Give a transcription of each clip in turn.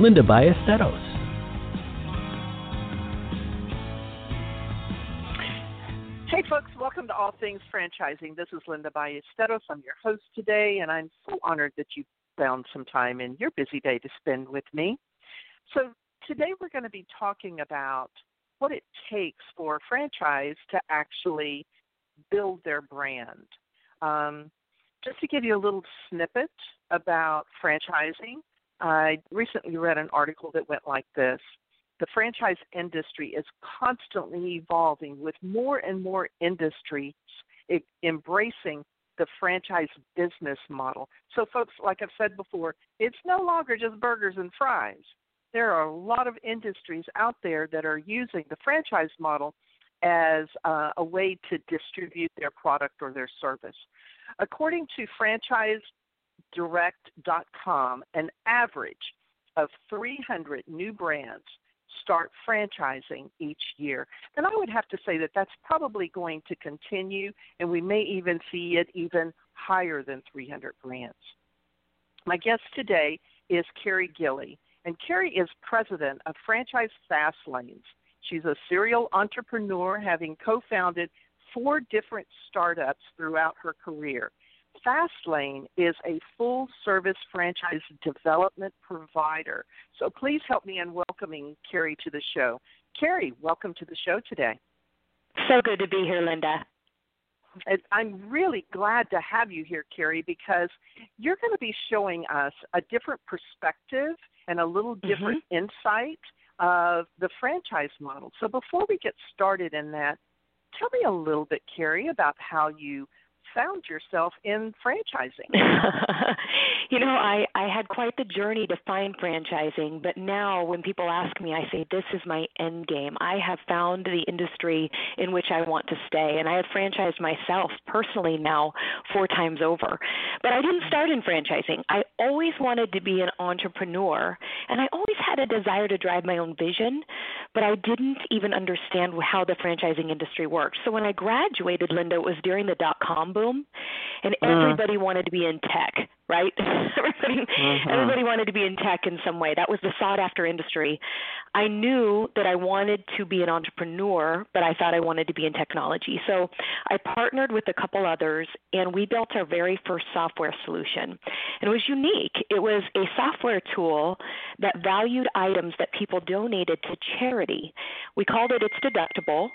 Linda Ballesteros. Hey, folks, welcome to All Things Franchising. This is Linda Ballesteros. I'm your host today, and I'm so honored that you found some time in your busy day to spend with me. So, today we're going to be talking about what it takes for a franchise to actually build their brand. Um, just to give you a little snippet about franchising, I recently read an article that went like this The franchise industry is constantly evolving with more and more industries embracing the franchise business model. So, folks, like I've said before, it's no longer just burgers and fries. There are a lot of industries out there that are using the franchise model as uh, a way to distribute their product or their service. According to FranchiseDirect.com, an average of 300 new brands start franchising each year. And I would have to say that that's probably going to continue, and we may even see it even higher than 300 brands. My guest today is Carey Gille, and Carey is president of Franchise Fast Lanes. She's a serial entrepreneur, having co founded four different startups throughout her career. Fastlane is a full service franchise development provider. So please help me in welcoming Carey to the show. Carey, welcome to the show today. So good to be here, Linda. I'm really glad to have you here, Carey, because you're going to be showing us a different perspective and a little different mm-hmm. insight of the franchise model. So before we get started in that, tell me a little bit, Carey, about how you found yourself in franchising? you know, I I had quite the journey to find franchising, but now when people ask me, I say this is my end game. I have found the industry in which I want to stay, and I have franchised myself personally now four times over. But I didn't start in franchising. I always wanted to be an entrepreneur, and I always had a desire to drive my own vision, but I didn't even understand how the franchising industry worked. So when I graduated, Linda, it was during the dot com boom, and uh. everybody uh. wanted to be in tech, right? everybody, uh-huh. everybody wanted to be in tech in some way. That was the sought after industry. I knew that I wanted to be an entrepreneur, but I thought I wanted to be in technology. So I partnered with a couple others, and we built our very first software solution. And it was unique. It was a software tool that valued items that people donated to charity. We called it It's Deductible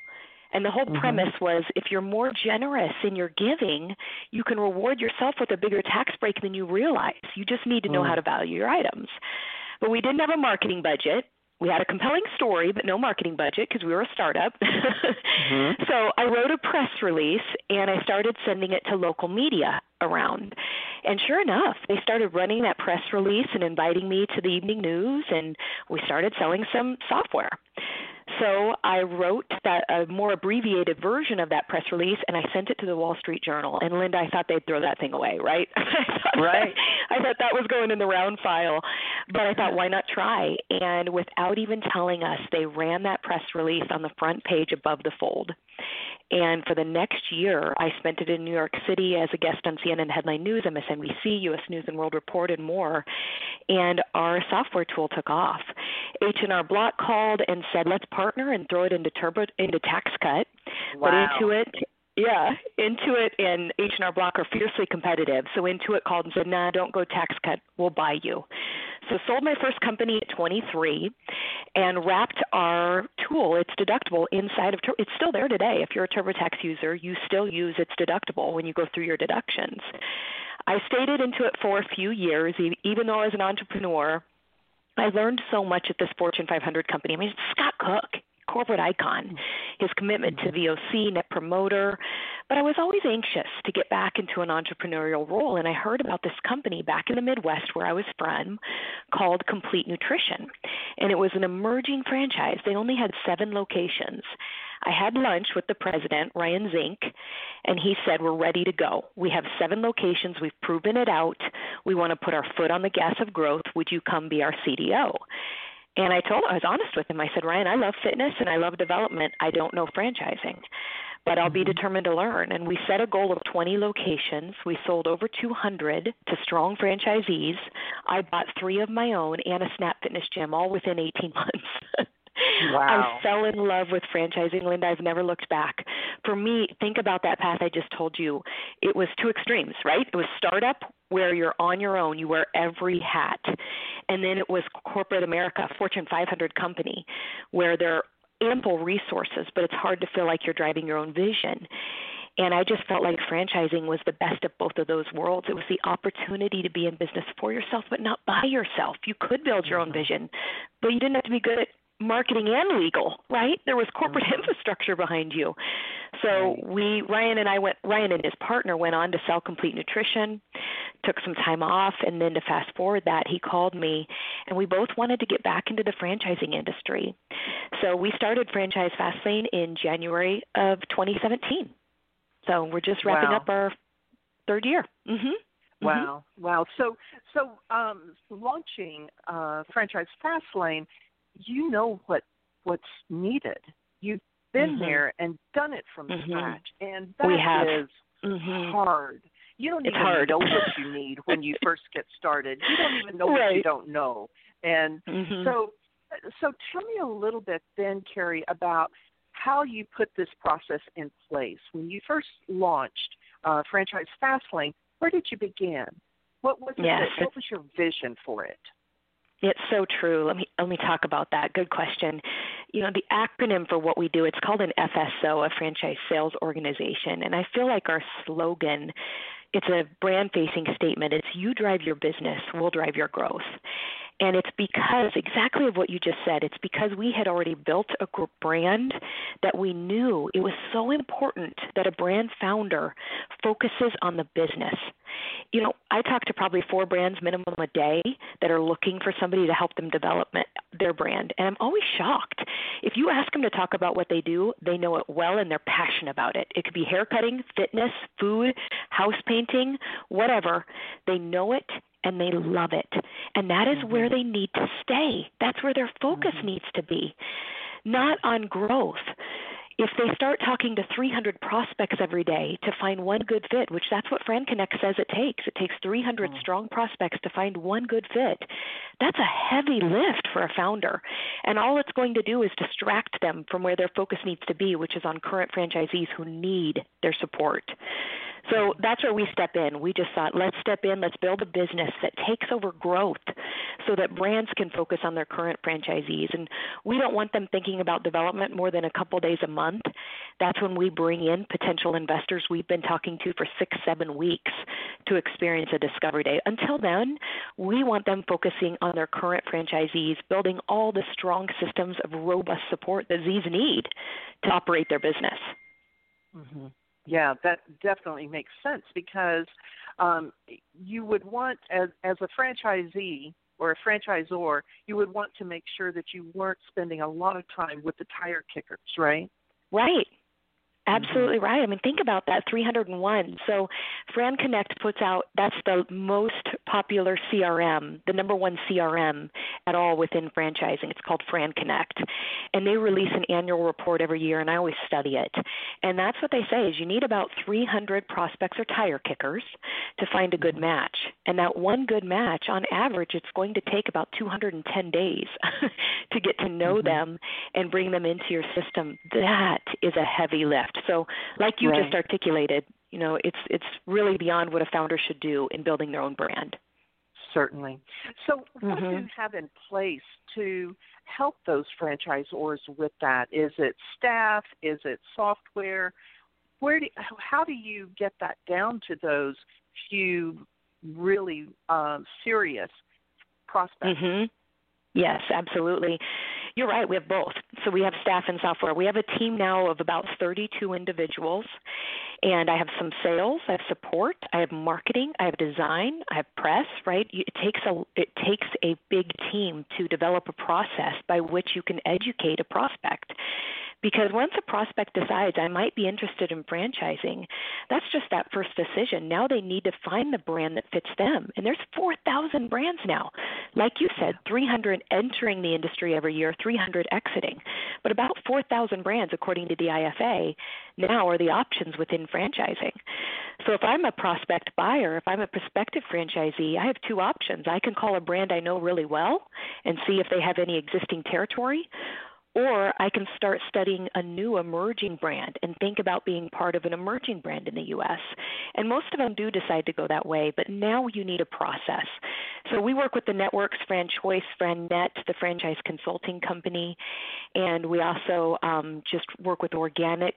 and the whole mm-hmm. premise was if you're more generous in your giving, you can reward yourself with a bigger tax break than you realize. You just need to know mm. how to value your items. But we didn't have a marketing budget. We had a compelling story, but no marketing budget because we were a startup. mm-hmm. So I wrote a press release and I started sending it to local media around. And sure enough, they started running that press release and inviting me to the evening news, and we started selling some software. So I wrote that a more abbreviated version of that press release, and I sent it to the Wall Street Journal. And Linda, I thought they'd throw that thing away, right? right. I thought that was going in the round file, but I thought, why not try? And without even telling us, they ran that press release on the front page above the fold. And for the next year, I spent it in New York City as a guest on CNN Headline News, MSNBC, U.S. News and World Report, and more. And our software tool took off. H&R Block called and said, "Let's partner and throw it into Turbo into TaxCut." Wow. But Intuit yeah, Intuit and H&R Block are fiercely competitive. So Intuit called and said, "Nah, don't go TaxCut. We'll buy you." So sold my first company at 23, and wrapped our tool. It's deductible inside of. It's still there today. If you're a TurboTax user, you still use its deductible when you go through your deductions. I stayed at Intuit for a few years, even though I was an entrepreneur. I learned so much at this Fortune 500 company. I mean, Scott Cook corporate icon. Mm-hmm. His commitment to mm-hmm. VOC, Net Promoter, But I was always anxious to get back into an entrepreneurial role, and I heard about this company back in the Midwest where I was from called Complete Nutrition. And it was an emerging franchise. They only had seven locations. I had lunch with the president, Ryan Zink, and he said, We're ready to go. We have seven locations. We've proven it out. We want to put our foot on the gas of growth. Would you come be our CDO? And I told him, I was honest with him. I said, Ryan, I love fitness and I love development. I don't know franchising, but I'll be mm-hmm. determined to learn. And we set a goal of 20 locations. We sold over 200 to strong franchisees. I bought three of my own and a Snap Fitness gym all within 18 months. Wow. I fell in love with franchising, Linda. I've never looked back. For me, think about that path I just told you. It was two extremes, right? It was startup where you're on your own, you wear every hat. And then it was corporate America, Fortune 500 company, where there are ample resources, but it's hard to feel like you're driving your own vision. And I just felt like franchising was the best of both of those worlds. It was the opportunity to be in business for yourself, but not by yourself. You could build your own mm-hmm. vision, but you didn't have to be good at marketing and legal, right? There was corporate mm-hmm. infrastructure behind you. So we Ryan and I went Ryan and his partner went on to sell complete nutrition, took some time off and then to fast forward that he called me and we both wanted to get back into the franchising industry. So we started Franchise Fastlane in January of 2017. So we're just wrapping wow. up our third year. Mhm. Wow, wow. So, so um, launching uh, franchise Fastlane you know what what's needed. You've been mm-hmm. there and done it from mm-hmm. scratch, and that we have. is mm-hmm. hard. You don't it's even hard. know what you need when you first get started. You don't even know right. what you don't know. And mm-hmm. so, so tell me a little bit then, Carey, about how you put this process in place. When you first launched uh, Franchise Fastlane, where did you begin? What was it? Yes, that, what was your vision for it? It's so true. Let me let me talk about that. Good question. You know, the acronym for what we do, it's called an FSO, a franchise sales organization, and I feel like our slogan it's a brand facing statement. It's you drive your business, we'll drive your growth. And it's because exactly of what you just said. It's because we had already built a brand that we knew it was so important that a brand founder focuses on the business. You know, I talk to probably four brands minimum a day that are looking for somebody to help them develop their brand. And I'm always shocked. If you ask them to talk about what they do, they know it well and they're passionate about it. It could be hair cutting, fitness, food, house painting, whatever. They know it and they love it. And that is mm-hmm. where they need to stay. That's where their focus mm-hmm. needs to be, not on growth. If they start talking to 300 prospects every day to find one good fit, which that's what FranConnect says it takes, it takes 300 mm-hmm. strong prospects to find one good fit. That's a heavy lift for a founder. And all it's going to do is distract them from where their focus needs to be, which is on current franchisees who need their support. So that's where we step in. We just thought, let's step in, let's build a business that takes over growth so that brands can focus on their current franchisees. And we don't want them thinking about development more than a couple days a month. That's when we bring in potential investors we've been talking to for six, seven weeks to experience a discovery day. Until then, we want them focusing on their current franchisees, building all the strong systems of robust support that these need to operate their business. Mm-hmm. Yeah, that definitely makes sense because um, you would want, as as a franchisee or a franchisor, you would want to make sure that you weren't spending a lot of time with the tire kickers, right? Right. Absolutely right. I mean, think about that 301. So, FranConnect puts out that's the most popular CRM, the number one CRM at all within franchising. It's called FranConnect. And they release an annual report every year, and I always study it. And that's what they say is you need about 300 prospects or tire kickers to find a good match. And that one good match, on average, it's going to take about 210 days to get to know mm-hmm. them and bring them into your system. That is a heavy lift. So, like you right. just articulated, you know, it's it's really beyond what a founder should do in building their own brand. Certainly. So, what mm-hmm. do you have in place to help those franchisors with that? Is it staff? Is it software? Where do, how do you get that down to those few really um, serious prospects? Mm-hmm. Yes, absolutely. You're right. We have both. So we have staff and software. We have a team now of about 32 individuals, and I have some sales, I have support, I have marketing, I have design, I have press, right? It takes a it takes a big team to develop a process by which you can educate a prospect. Because once a prospect decides I might be interested in franchising, that's just that first decision. Now they need to find the brand that fits them. And there's 4,000 brands now. Like you said, 300 entering the industry every year, 300 exiting. But about 4,000 brands, according to the IFA, now are the options within franchising. So if I'm a prospect buyer, if I'm a prospective franchisee, I have two options. I can call a brand I know really well and see if they have any existing territory or I can start studying a new emerging brand and think about being part of an emerging brand in the US. And most of them do decide to go that way, but now you need a process. So we work with the networks, FranChoice, FranNet, the franchise consulting company, and we also um, just work with organic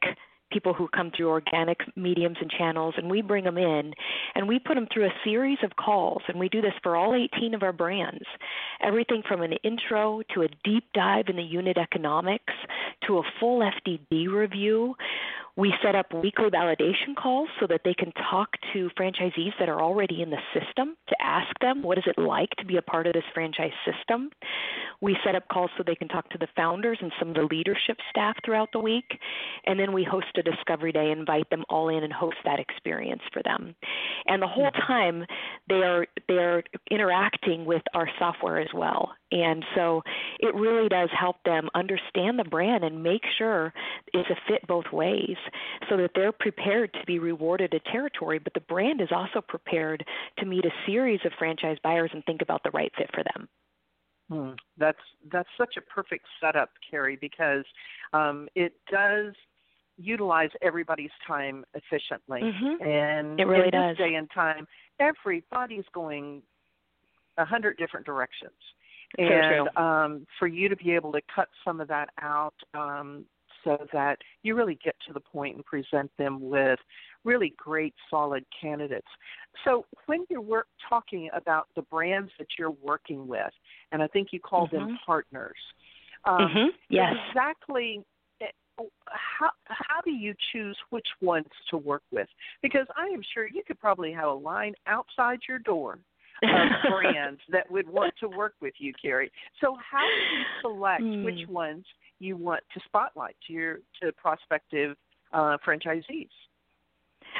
people who come through organic mediums and channels, and we bring them in and we put them through a series of calls. And we do this for all 18 of our brands everything from an intro to a deep dive in the unit economics to a full FDD review. We set up weekly validation calls so that they can talk to franchisees that are already in the system to ask them what is it like to be a part of this franchise system. We set up calls so they can talk to the founders and some of the leadership staff throughout the week. And then we host a discovery day, invite them all in and host that experience for them. And the whole mm-hmm. time they are they are interacting with our software as well. And so it really does help them understand the brand and make sure it's a fit both ways so that they're prepared to be rewarded a territory, but the brand is also prepared to meet a series of franchise buyers and think about the right fit for them. Hmm. That's that's such a perfect setup, Carey, because um, it does utilize everybody's time efficiently. Mm-hmm. And it really in does. this day and time, everybody's going a hundred different directions. And um, for you to be able to cut some of that out um, so that you really get to the point and present them with really great, solid candidates. So when you're work, talking about the brands that you're working with, and I think you call mm-hmm. them partners, um, mm-hmm. yes. exactly eh, how how do you choose which ones to work with? Because I am sure you could probably have a line outside your door of brands that would want to work with you, Carey. So how do you select mm. which ones you want to spotlight to your to prospective uh, franchisees?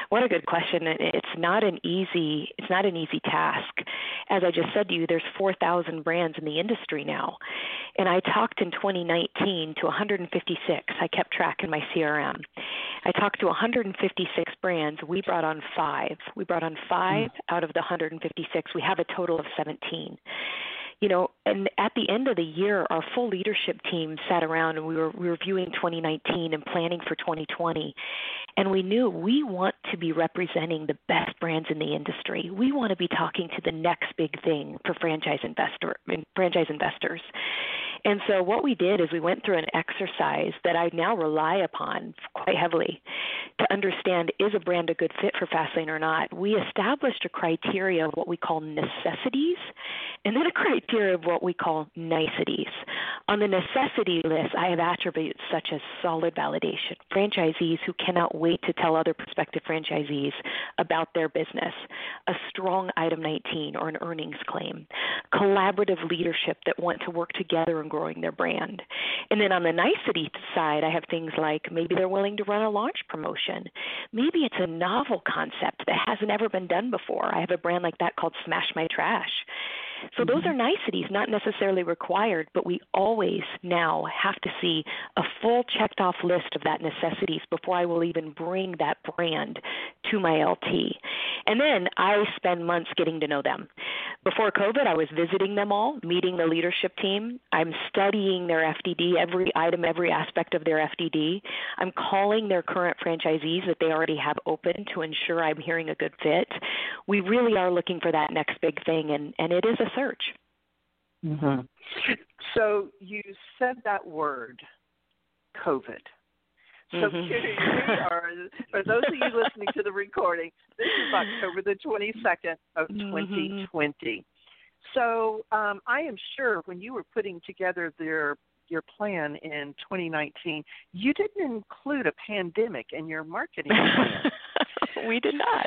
What a good question. It's not an easy it's not an easy task. As I just said to you, there's 4,000 brands in the industry now. And I talked in 2019 to 156. I kept track in my CRM. I talked to 156 brands. We brought on 5. We brought on 5 mm. out of the 156. We have a total of 17 you know, and at the end of the year, our full leadership team sat around and we were reviewing 2019 and planning for 2020. And we knew we want to be representing the best brands in the industry. We want to be talking to the next big thing for franchise investor franchise investors. And so what we did is we went through an exercise that I now rely upon quite heavily to understand is a brand a good fit for Fastlane or not. We established a criteria of what we call necessities and then a criteria of what we call niceties. On the necessity list, I have attributes such as solid validation, franchisees who cannot wait to tell other prospective franchisees about their business, a strong item 19 or an earnings claim, collaborative leadership that want to work together in growing their brand. And then on the nicety side, I have things like maybe they're willing to run a launch promotion. Maybe it's a novel concept that hasn't ever been done before. I have a brand like that called Smash My Trash. So those Mm-hmm. are niceties, not necessarily required, but we always now have to see a full checked off list of that necessities before I will even bring that brand to my LT. And then I spend months getting to know them. Before COVID, I was visiting them all, meeting the leadership team. I'm studying their FDD, every item, every aspect of their FDD. I'm calling their current franchisees that they already have open to ensure I'm hearing a good fit. We really are looking for that next big thing, and, and it is a search. Mm-hmm. So you said that word, COVID. So Mhm. here we are. For those of you listening to the recording, this is October the 22nd of Mhm. 2020. So um, I am sure when you were putting together your your plan in 2019, you didn't include a pandemic in your marketing plan. we did not.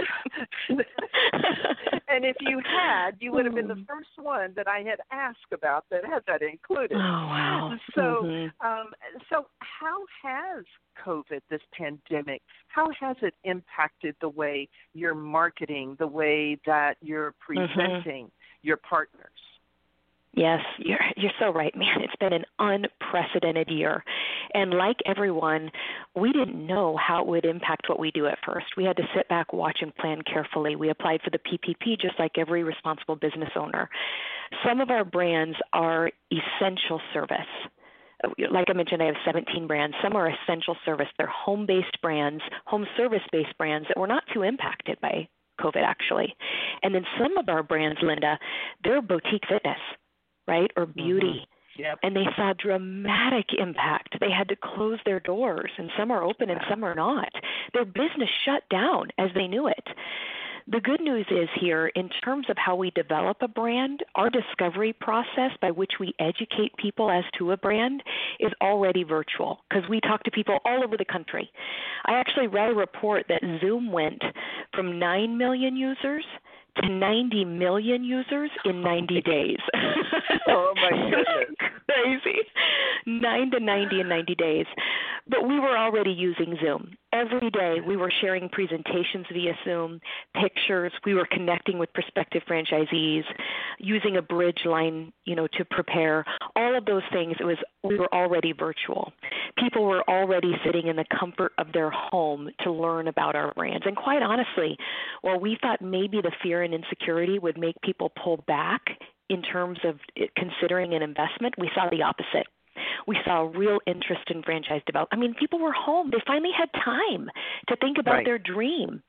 and if you had, you would have been the hmm. first one that I had asked about that had that included. Oh wow! So, mm-hmm. um, so how has COVID, this pandemic, how has it impacted the way you're marketing, the way that you're mm-hmm. presenting mm-hmm. your partners? Yes, you're you're so right, man. It's been an unprecedented year. And like everyone, we didn't know how it would impact what we do at first. We had to sit back, watch and plan carefully. We applied for the PPP just like every responsible business owner. Some of our brands are essential service like I mentioned, I have 17 brands. Some are essential service. They're home based brands, home service based brands that were not too impacted by COVID, actually. And then some of our brands, Linda, they're boutique fitness right, or beauty. Mm-hmm. Yep. And they saw dramatic impact. They had to close their doors, and some are open and some are not. Their business shut down as they knew it. The good news is here, in terms of how we develop a brand, our discovery process by which we educate people as to a brand is already virtual because we talk to people all over the country. I actually read a report that Zoom went from 9 million users to 90 million users in 90 days. oh my goodness. Crazy. 9 to 90 in 90 days. But we were already using Zoom. Every day we were sharing presentations via Zoom, pictures, we were connecting with prospective franchisees, using a bridge line, you know, to prepare. All of those things it was we were already virtual. People were already sitting in the comfort of their home to learn about our brands. And quite honestly, while we thought maybe the fear and insecurity would make people pull back in terms of considering an investment, we saw the opposite. We saw real interest in franchise development. I mean, people were home. They finally had time to think about right. their dream.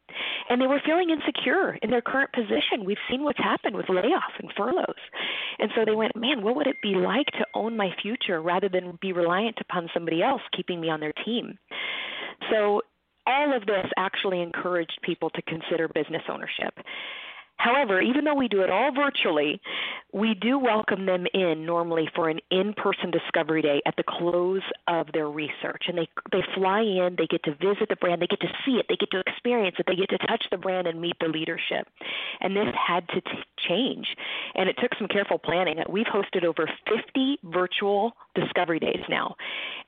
And they were feeling insecure in their current position. We've seen what's happened with layoffs and furloughs. And so they went, man, what would it be like to own my future rather than be reliant upon somebody else keeping me on their team? So all of this actually encouraged people to consider business ownership. However, even though we do it all virtually, we do welcome them in normally for an in-person discovery day at the close of their research. And they they fly in they get to visit the brand they get to see it they get to experience it they get to touch the brand and meet the leadership. And this had to t- change. And it took some careful planning. We've hosted over 50 virtual discovery days now.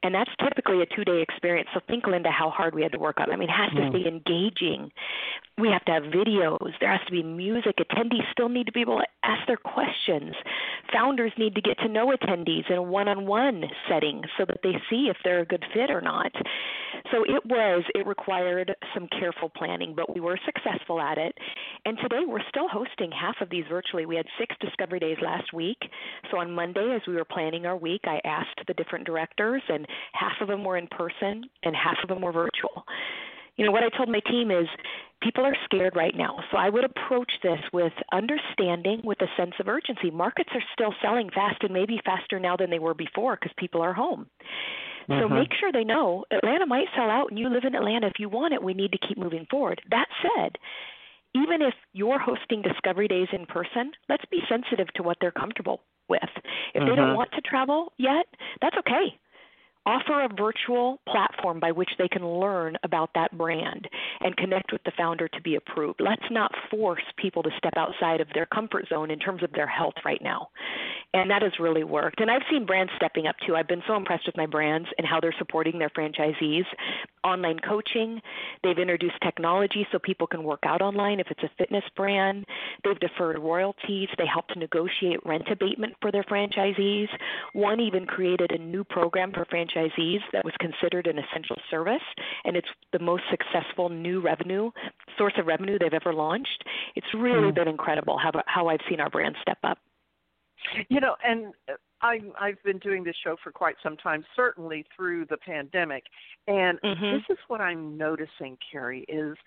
And that's typically a two day experience. So think linda how hard we had to work on. I mean it has to mm. stay engaging. We have to have videos. There has to be music. Attendees still need to be able to ask their questions questions. Founders need to get to know attendees in a one on one setting so that they see if they're a good fit or not. So it was, it required some careful planning, but we were successful at it. And today we're still hosting half of these virtually. We had six discovery days last week. So on Monday, as we were planning our week, I asked the different directors, and half of them were in person and half of them were virtual you know what I told my team is people are scared right now. So I would approach this with understanding with a sense of urgency. Markets are still selling fast and maybe faster now than they were before because people are home. So mm-hmm. make sure they know Atlanta might sell out and you live in Atlanta. If you want it, we need to keep moving forward. That said, even if you're hosting discovery days in person, let's be sensitive to what they're comfortable with. If mm-hmm. they don't mm-hmm. want to travel yet, that's okay offer a virtual platform by which they can learn about that brand and connect with the founder to be approved. Let's not force people to step outside of their comfort zone in terms of their health right now. And that has really worked. And I've seen brands stepping up too. I've been so impressed with my brands and how they're supporting their franchisees. Online coaching, they've introduced technology so people can work out online if it's a fitness brand. They've deferred royalties. They help to negotiate rent abatement for their franchisees. One even created a new program for franchisees that was considered an essential service, and it's the most successful new revenue source of revenue they've ever launched. It's really mm. been incredible how how I've seen our brand step up. You know, and I, I've been doing this show for quite some time, certainly through the pandemic, and mm-hmm. this is what I'm noticing, Carey, is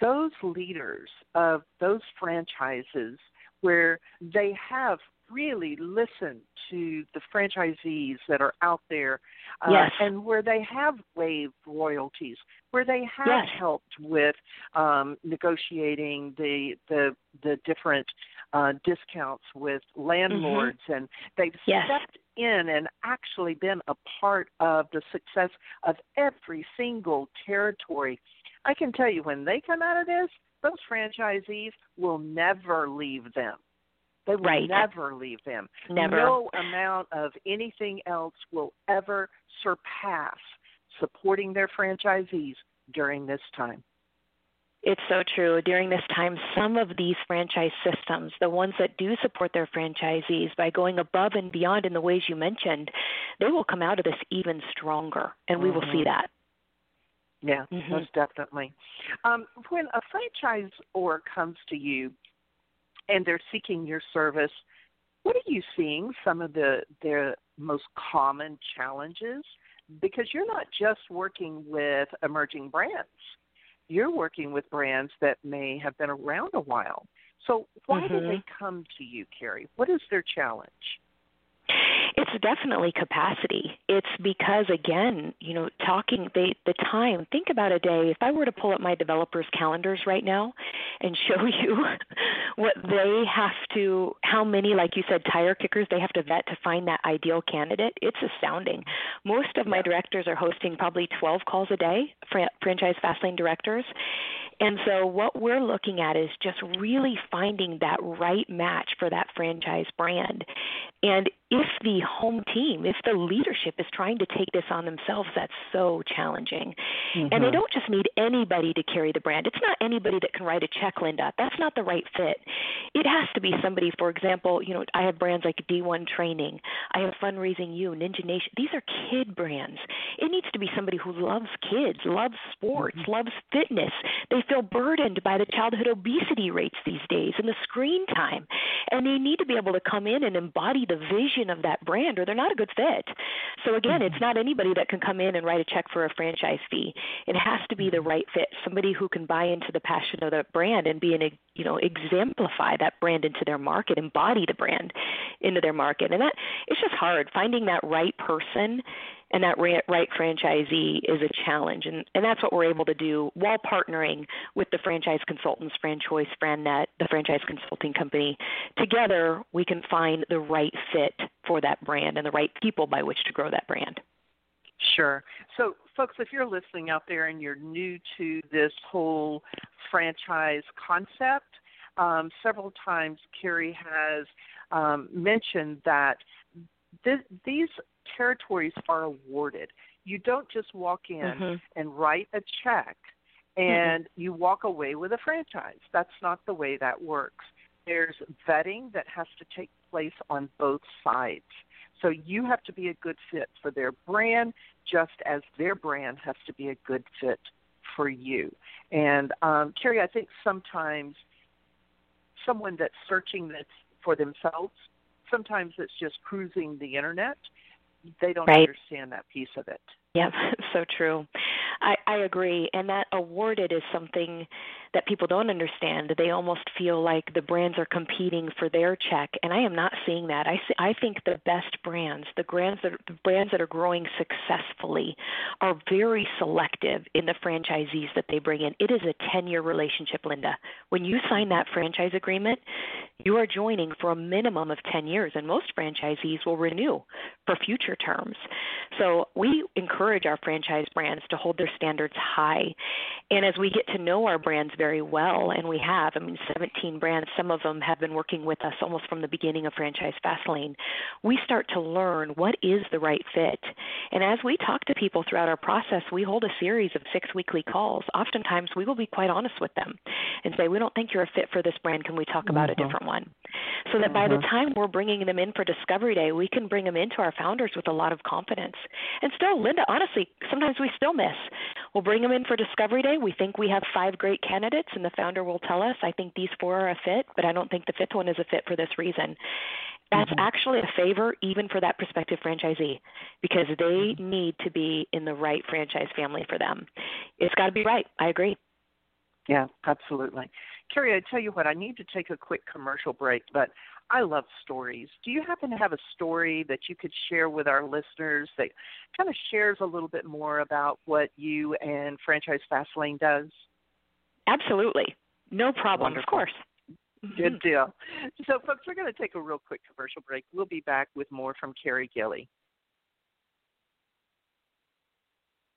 those leaders of those franchises where they have really listen to the franchisees that are out there uh, yes. and where they have waived royalties, where they have yes. helped with um, negotiating the the the different uh, discounts with landlords, mm-hmm. and they've yes. stepped in and actually been a part of the success of every single territory I can tell you when they come out of this, those franchisees will never leave them. They will right. never leave them. Never. No amount of anything else will ever surpass supporting their franchisees during this time. It's so true. During this time, some of these franchise systems, the ones that do support their franchisees by going above and beyond in the ways you mentioned, they will come out of this even stronger, and we mm-hmm. will see mm-hmm. that. Yeah, mm-hmm. most definitely. Um, when a franchisor comes to you and they're seeking your service, what are you seeing some of the their most common challenges? Because you're not just working with emerging brands you're working with brands that may have been around a while. So why mm-hmm. do they come to you, Carey? What is their challenge? It's definitely capacity. It's because again, you know, talking they the time. Think about a day. If I were to pull up my developers' calendars right now and show you what they have to, how many, like you said, tire kickers they have to vet to find that ideal candidate. It's astounding. Most of my directors are hosting probably 12 calls a day, franchise fastlane directors, and so what we're looking at is just really finding that right match for that franchise brand. And if the home team, if the leadership is trying to take this on themselves, that's so challenging. Mm-hmm. And they mm-hmm. don't just need anybody to carry the brand. It's not anybody that can write a check, Linda. That's not the right fit. It has to be somebody, for example, you know, I have brands like D1 Training, I have Fundraising U, Ninja Nation. These are kid brands. It needs to be somebody who loves kids, loves sports, mm-hmm. loves fitness. They feel burdened by the childhood obesity rates these days and the screen time. And they need to be able to come in and embody the vision of that brand or they're not a good fit. So again, mm-hmm. it's not anybody that can come in and write a check for a franchise fee. It has to be the mm-hmm. right fit, somebody who can buy into the passion of the brand and be an you know exemplify that brand into their market, embody the brand into their market. And that it's just hard finding that right person and that right franchisee is a challenge. And, and that's what we're able to do while partnering with the franchise consultants, FranChoice, FranNet, the franchise consulting company. Together, we can find the right fit for that brand and the right people by which to grow that brand. Sure. So, folks, if you're listening out there and you're new to this whole franchise concept, um, several times Carey has um, mentioned that th- these territories are awarded. You don't just walk in mm-hmm. and write a check and mm-hmm. you walk away with a franchise. That's not the way that works. There's vetting that has to take place on both sides. So you have to be a good fit for their brand, just as their brand has to be a good fit for you. And um, Carey, I think sometimes someone that's searching this for themselves, sometimes it's just cruising the internet they don't right. understand that piece of it. Yeah, so true. I, I agree. And that awarded is something that people don't understand. They almost feel like the brands are competing for their check, and I am not seeing that. I see, I think the best brands, the brands that the brands that are growing successfully, are very selective in the franchisees that they bring in. It is a 10-year relationship, Linda. When you sign that franchise agreement, you are joining for a minimum of 10 years, and most franchisees will renew for future terms. So we encourage our franchise brands to hold their standards high. And as we get to know our brands very well, and we have. I mean, 17 brands. Some of them have been working with us almost from the beginning of Franchise Fastlane. We start to learn what is the right fit. And as we talk to people throughout our process, we hold a series of six weekly calls. Oftentimes, we will be quite honest with them and say, "We don't think you're a fit for this brand. Can we talk about mm-hmm. a different one?" So that by the mm-hmm. time we're bringing them in for Discovery Day, we can bring them into our founders with a lot of confidence. And still, Linda, honestly, sometimes we still miss. We'll bring them in for Discovery Day. We think we have five great candidates candidates, and the founder will tell us, I think these four are a fit, but I don't think the fifth one is a fit for this reason. That's mm-hmm. actually a favor even for that prospective franchisee because they mm-hmm. need to be in the right franchise family for them. It's got to be right. I agree. Yeah, absolutely. Carey, I tell you what, I need to take a quick commercial break, but I love stories. Do you happen to have a story that you could share with our listeners that kind of shares a little bit more about what you and Franchise Fastlane does? Absolutely. No problem. Wonderful. Of course. Good deal. So, folks, we're going to take a real quick commercial break. We'll be back with more from Carey Gille.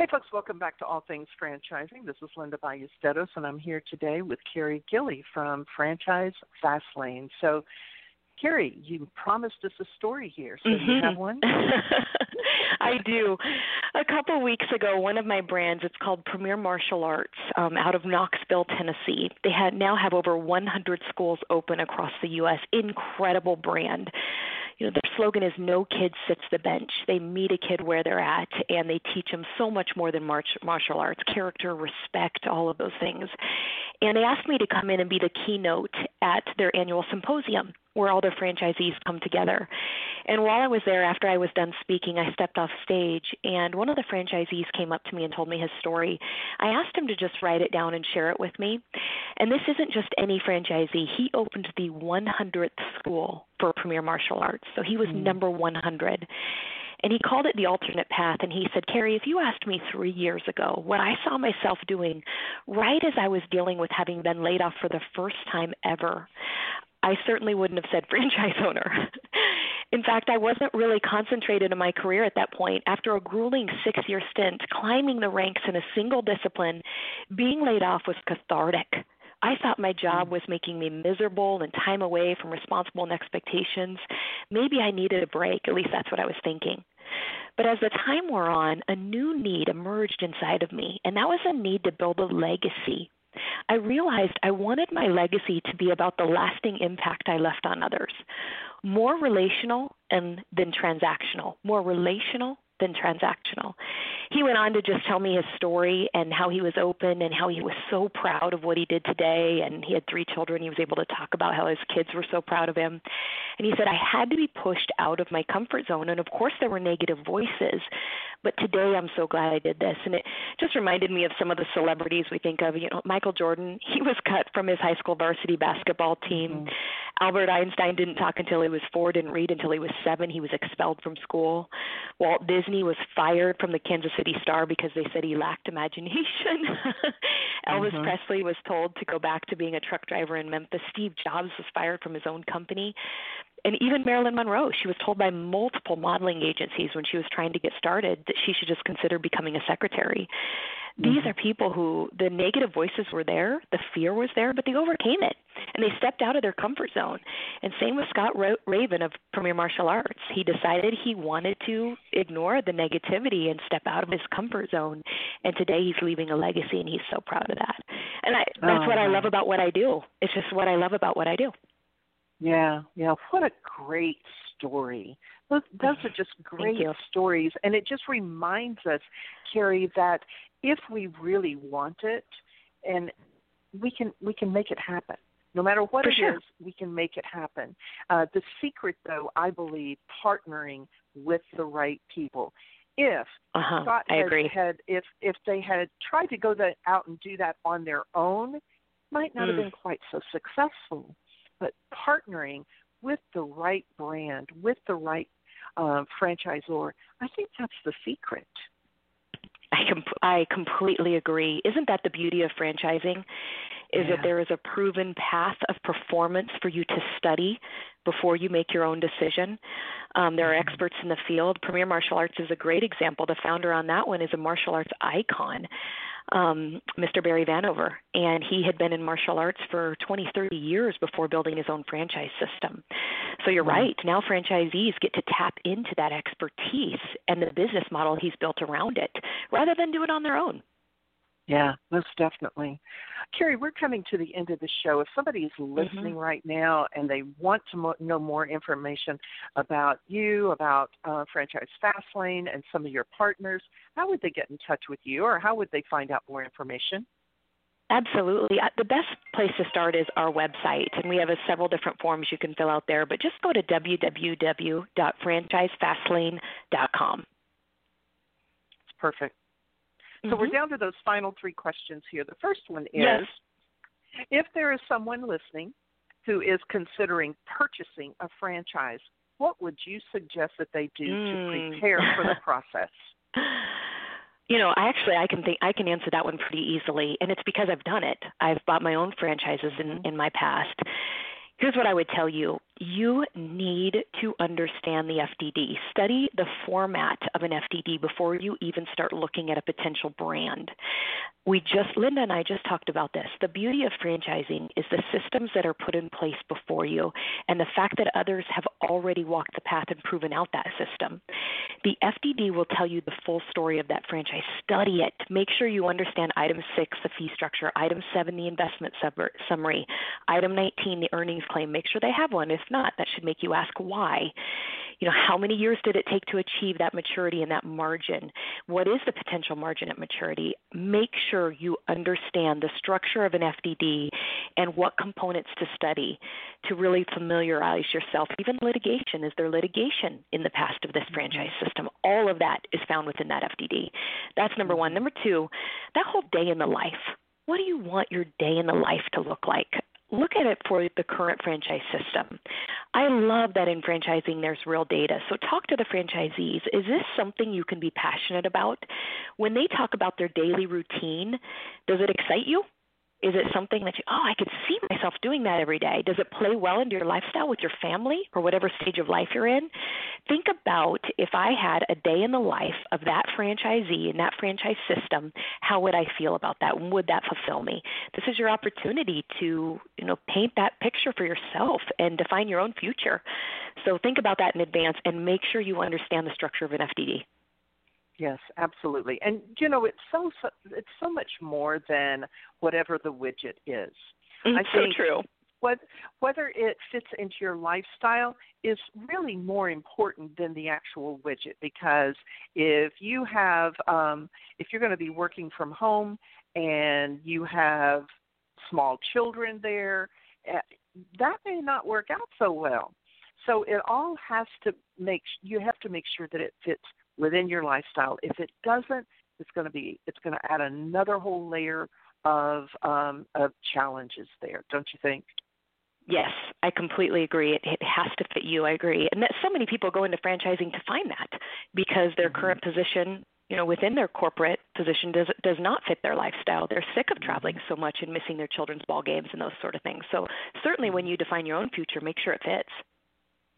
Hey, folks, welcome back to All Things Franchising. This is Linda Ballesteros, and I'm here today with Carey Gille from Franchise Fastlane. So, Carey, you promised us a story here, so mm-hmm. you have one? I do. A couple of weeks ago, one of my brands, it's called Premier Martial Arts, um, out of Knoxville, Tennessee. They had now have over 100 schools open across the U.S. Incredible brand you know, their slogan is "No kid sits the bench." They meet a kid where they're at, and they teach them so much more than march, martial arts, character, respect, all of those things. And they asked me to come in and be the keynote at their annual symposium where all the franchisees come together. And while I was there, after I was done speaking, I stepped off stage, and one of the franchisees came up to me and told me his story. I asked him to just write it down and share it with me. And this isn't just any franchisee, he opened the 100th school for Premier Martial Arts. So he was mm. number 100. And he called it the alternate path. And he said, Carey, if you asked me three years ago what I saw myself doing right as I was dealing with having been laid off for the first time ever, I certainly wouldn't have said franchise owner. in fact, I wasn't really concentrated in my career at that point. After a grueling six year stint climbing the ranks in a single discipline, being laid off was cathartic. I thought my job mm. was making me miserable and time away from responsible and expectations. Maybe I needed a break. At least that's what I was thinking. But as the time wore on, a new need emerged inside of me, and that was a need to build a legacy I realized I wanted my legacy to be about the lasting impact I left on others. More relational and than transactional. More relational than transactional. He went on to just tell me his story and how he was open and how he was so proud of what he did today. And he had three children. He was able to talk about how his kids were so proud of him. And he said, I had to be pushed out of my comfort zone. And of course, there were negative voices. But today, I'm so glad I did this. And it just reminded me of some of the celebrities we think of. You know, Michael Jordan, he was cut from his high school varsity basketball team. Mm-hmm. Albert Einstein didn't talk until he was four, didn't read until he was seven. He was expelled from school. Walt Disney was fired from the Kansas City Star because they said he lacked imagination. Elvis mm-hmm. Presley was told to go back to being a truck driver in Memphis. Steve Jobs was fired from his own company and even Marilyn Monroe, she was told by multiple modeling agencies when she was trying to get started that she should just consider becoming a secretary. Mm-hmm. These are people who the negative voices were there, the fear was there, but they overcame it and they stepped out of their comfort zone. And same with Scott Raven of Premier Martial Arts. He decided he wanted to ignore the negativity and step out of his comfort zone. And today he's leaving a legacy and he's so proud of that. And I, that's oh, what I love about what I do. It's just what I love about what I do. Yeah, yeah. What a great story. Those, those are just great stories. And it just reminds us, Carey, that if we really want it, and we can we can make it happen. No matter what For it sure. is, we can make it happen. Uh, the secret, though, I believe, partnering with the right people. If uh-huh. Scott I had, agree. had if if they had tried to go that out and do that on their own, might not mm. have been quite so successful but partnering with the right brand, with the right uh, franchisor, I think that's the secret. I com- I completely agree. Isn't that the beauty of franchising? Is yeah. that there is a proven path of performance for you to study before you make your own decision. Um, there are mm-hmm. experts in the field. Premier Martial Arts is a great example. The founder on that one is a martial arts icon um, Mr. Barry Vanover, and he had been in martial arts for 20, 30 years before building his own franchise system. So you're right. Now franchisees get to tap into that expertise and the business model he's built around it rather than do it on their own. Yeah, most definitely. Carey, we're coming to the end of the show. If somebody is mm-hmm. listening mm-hmm. right now and they want to mo- know more information about you, about uh, Franchise Fastlane, and some of your partners, how would they get in touch with you, or how would they find out more information? Absolutely. Uh, the best place to start is our website, and we have a, several different forms you can fill out there. But just go to www.franchisefastlane.com. It's perfect. So mm-hmm. we're down to those final three questions here. The first one is yes. if there is someone listening who is considering purchasing a franchise, what would you suggest that they do mm. to prepare for the process? You know, actually, I can think I can answer that one pretty easily, and it's because I've done it. I've bought my own franchises in mm-hmm. in my past. Here's what I would tell you you need to understand the FDD. Study the format of an FDD before you even start looking at a potential brand. We just, Linda and I just talked about this. The beauty of franchising is the systems that are put in place before you and the fact that others have already walked the path and proven out that system. The FDD will tell you the full story of that franchise. Study it. Make sure you understand item six, the fee structure, item seven, the investment summary, item 19, the earnings claim. Make sure they have one. If not, that should make you ask why. You know, how many years did it take to achieve that maturity and that margin? What is the potential margin at maturity? Make sure you understand the structure of an FDD and what components to study to really familiarize yourself. Even litigation, is there litigation in the past of this mm-hmm. franchise system? All of that is found within that FDD. That's number one. Number two, that whole day in the life. What do you want your day in the life to look like? Look at it for the current franchise system. I love that in franchising there's real data. So talk to the franchisees. Is this something you can be passionate about? When they talk about their daily routine, does it excite you? Is it something that you, oh, I could see myself doing that every day? Does it play well into your lifestyle with your family or whatever stage of life you're in? Think about if I had a day in the life of that franchisee and that franchise system, how would I feel about that? Would that fulfill me? This is your opportunity to, you know, paint that picture for yourself and define your own future. So think about that in advance and make sure you understand the structure of an FDD. Yes, absolutely. And you know, it's so, so it's so much more than whatever the widget is. It's I think so true. What, whether it fits into your lifestyle is really more important than the actual widget because if you have um, if you're going to be working from home and you have small children there eh, that may not work out so well so it all has to make you have to make sure that it fits within your lifestyle. If it doesn't, it's going to be it's going to add another whole layer of um, of challenges there, don't you think? Yes, I completely agree. It, it has to fit you. I agree, and that so many people go into franchising to find that because their mm-hmm. current position, you know, within their corporate position does does not fit their lifestyle. They're sick of traveling mm-hmm. so much and missing their children's ball games and those sort of things. So certainly, when you define your own future, make sure it fits.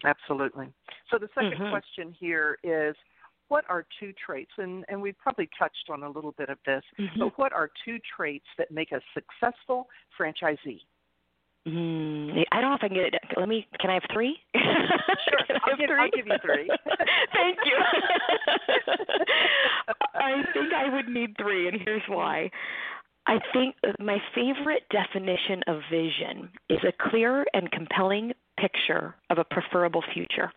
Absolutely. So the 2nd mm-hmm. question here is what are two traits, and, and we've probably touched on a little bit of this, mm-hmm. but what are two traits that make a successful franchisee? Mm, I don't know if I can get it. Let me. Can I have three? Sure, I'll give, I'll give you three. Thank you. I think I would need three, and here's why. I think my favorite definition of vision is a clear and compelling picture of a preferable future.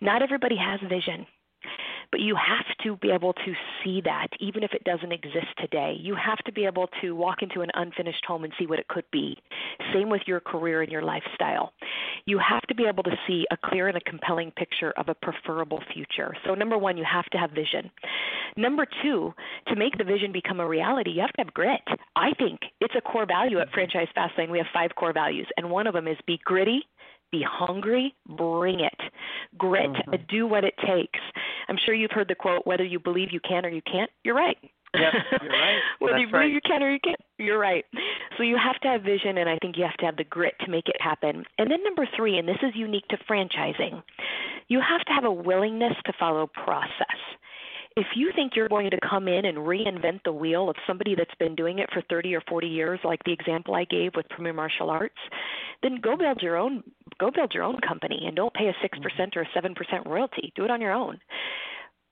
Not everybody has vision. But you have to be able to see that, even if it doesn't exist today. You have to be able to walk into an unfinished home and see what it could be. Same with your career and your lifestyle. You have to be able to see a clear and a compelling picture of a preferable future. So, number one, you have to have vision. Number two, to make the vision become a reality, you have to have grit. I think it's a core value at Franchise Fastlane. We have five core values, and one of them is be gritty, be hungry, bring it. Grit, mm-hmm. do what it takes. I'm sure you've heard the quote, whether you believe you can or you can't, you're right. Yep, you're right. whether That's you believe right. you can or you can't, you're right. So you have to have vision, and I think you have to have the grit to make it happen. And then number three, and this is unique to franchising, you have to have a willingness to follow process if you think you're going to come in and reinvent the wheel of somebody that's been doing it for 30 or 40 years, like the example I gave with Premier Martial Arts, then go build your own go build your own company and don't pay a 6% mm-hmm. or a 7% royalty. Do it on your own.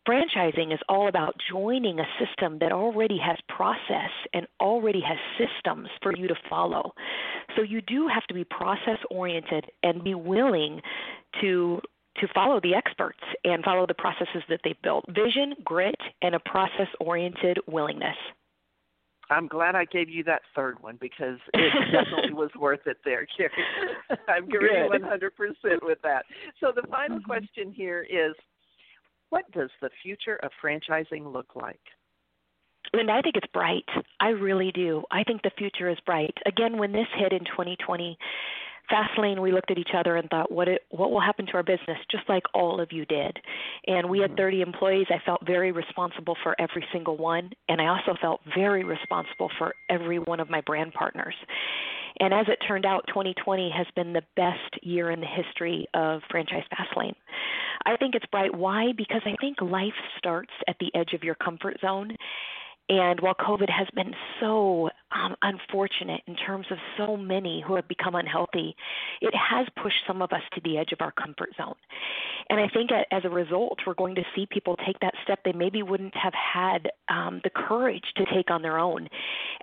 Franchising is all about joining a system that already has process and already has systems for you to follow. So you do have to be process oriented and be willing to to follow the experts and follow the processes that they've built. Vision, grit, and a process oriented willingness. I'm glad I gave you that third one because it definitely was worth it there, Carey. I'm agreeing 100% with that. So the final mm-hmm. question here is what does the future of franchising look like? Linda, I think it's bright. I really do. I think the future is bright. Again, when this hit in 2020, Fastlane, we looked at each other and thought, what it, what will happen to our business? Just like all of you did. And we had mm-hmm. 30 employees. I felt very responsible for every single one, and I also felt very responsible for every one of my brand partners. And as it turned out, 2020 has been the best year in the history of Franchise Fastlane. I think it's bright. Why? Because I think life starts at the edge of your comfort zone. And while COVID has been so um, unfortunate in terms of so many who have become unhealthy, it has pushed some of us to the edge of our comfort zone. And I think as a result, we're going to see people take that step they maybe wouldn't have had um, the courage to take on their own.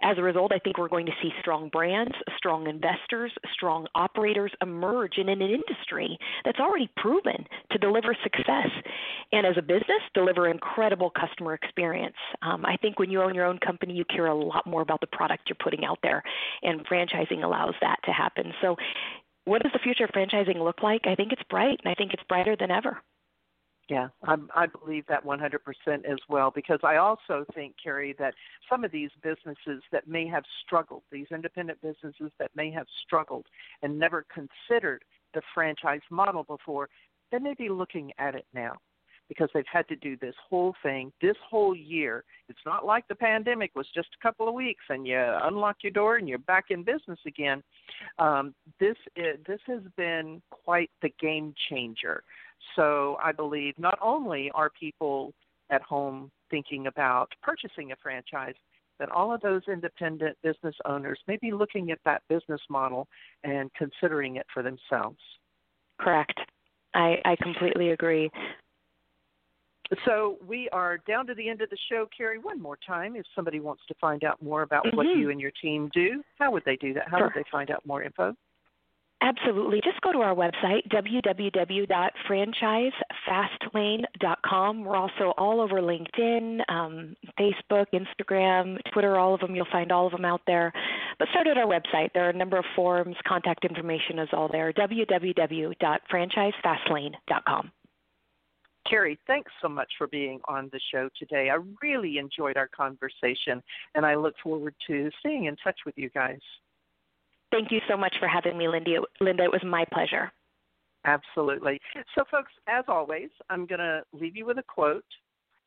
As a result, I think we're going to see strong brands, strong investors, strong operators emerge in an industry that's already proven to deliver success and as a business, deliver incredible customer experience. Um, I think when you own your own company, you care a lot more about the product you're putting out there, and franchising allows that to happen. So, what does the future of franchising look like? I think it's bright, and I think it's brighter than ever. Yeah, I'm, I believe that 100% as well because I also think, Carey, that some of these businesses that may have struggled, these independent businesses that may have struggled and never considered the franchise model before, they may be looking at it now because they've had to do this whole thing this whole year. It's not like the pandemic was just a couple of weeks and you unlock your door and you're back in business again. Um, this is, this has been quite the game changer. So I believe not only are people at home thinking about purchasing a franchise, but all of those independent business owners may be looking at that business model and considering it for themselves. Correct. I, I completely agree. So we are down to the end of the show, Carey. One more time, if somebody wants to find out more about mm-hmm. what you and your team do, how would they do that? How sure. would they find out more info? Absolutely. Just go to our website, www.franchisefastlane.com. We're also all over LinkedIn, um, Facebook, Instagram, Twitter, all of them. You'll find all of them out there. But start at our website. There are a number of forums. Contact information is all there. www.franchisefastlane.com. Carey, thanks so much for being on the show today. I really enjoyed our conversation, and I look forward to staying in touch with you guys. Thank you so much for having me, Linda. Linda, it was my pleasure. Absolutely. So, folks, as always, I'm going to leave you with a quote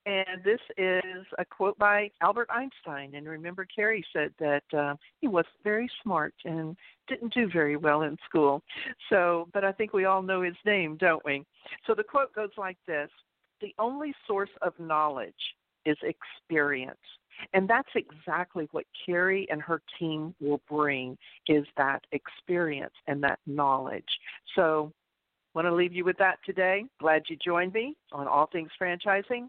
and this is a quote by Albert Einstein. And remember, Carey said that uh, he was very smart and didn't do very well in school. So, but I think we all know his name, don't we? So the quote goes like this The only source of knowledge is experience. And that's exactly what Carey and her team will bring is that experience and that knowledge. So want to leave you with that today. Glad you joined me on All Things Franchising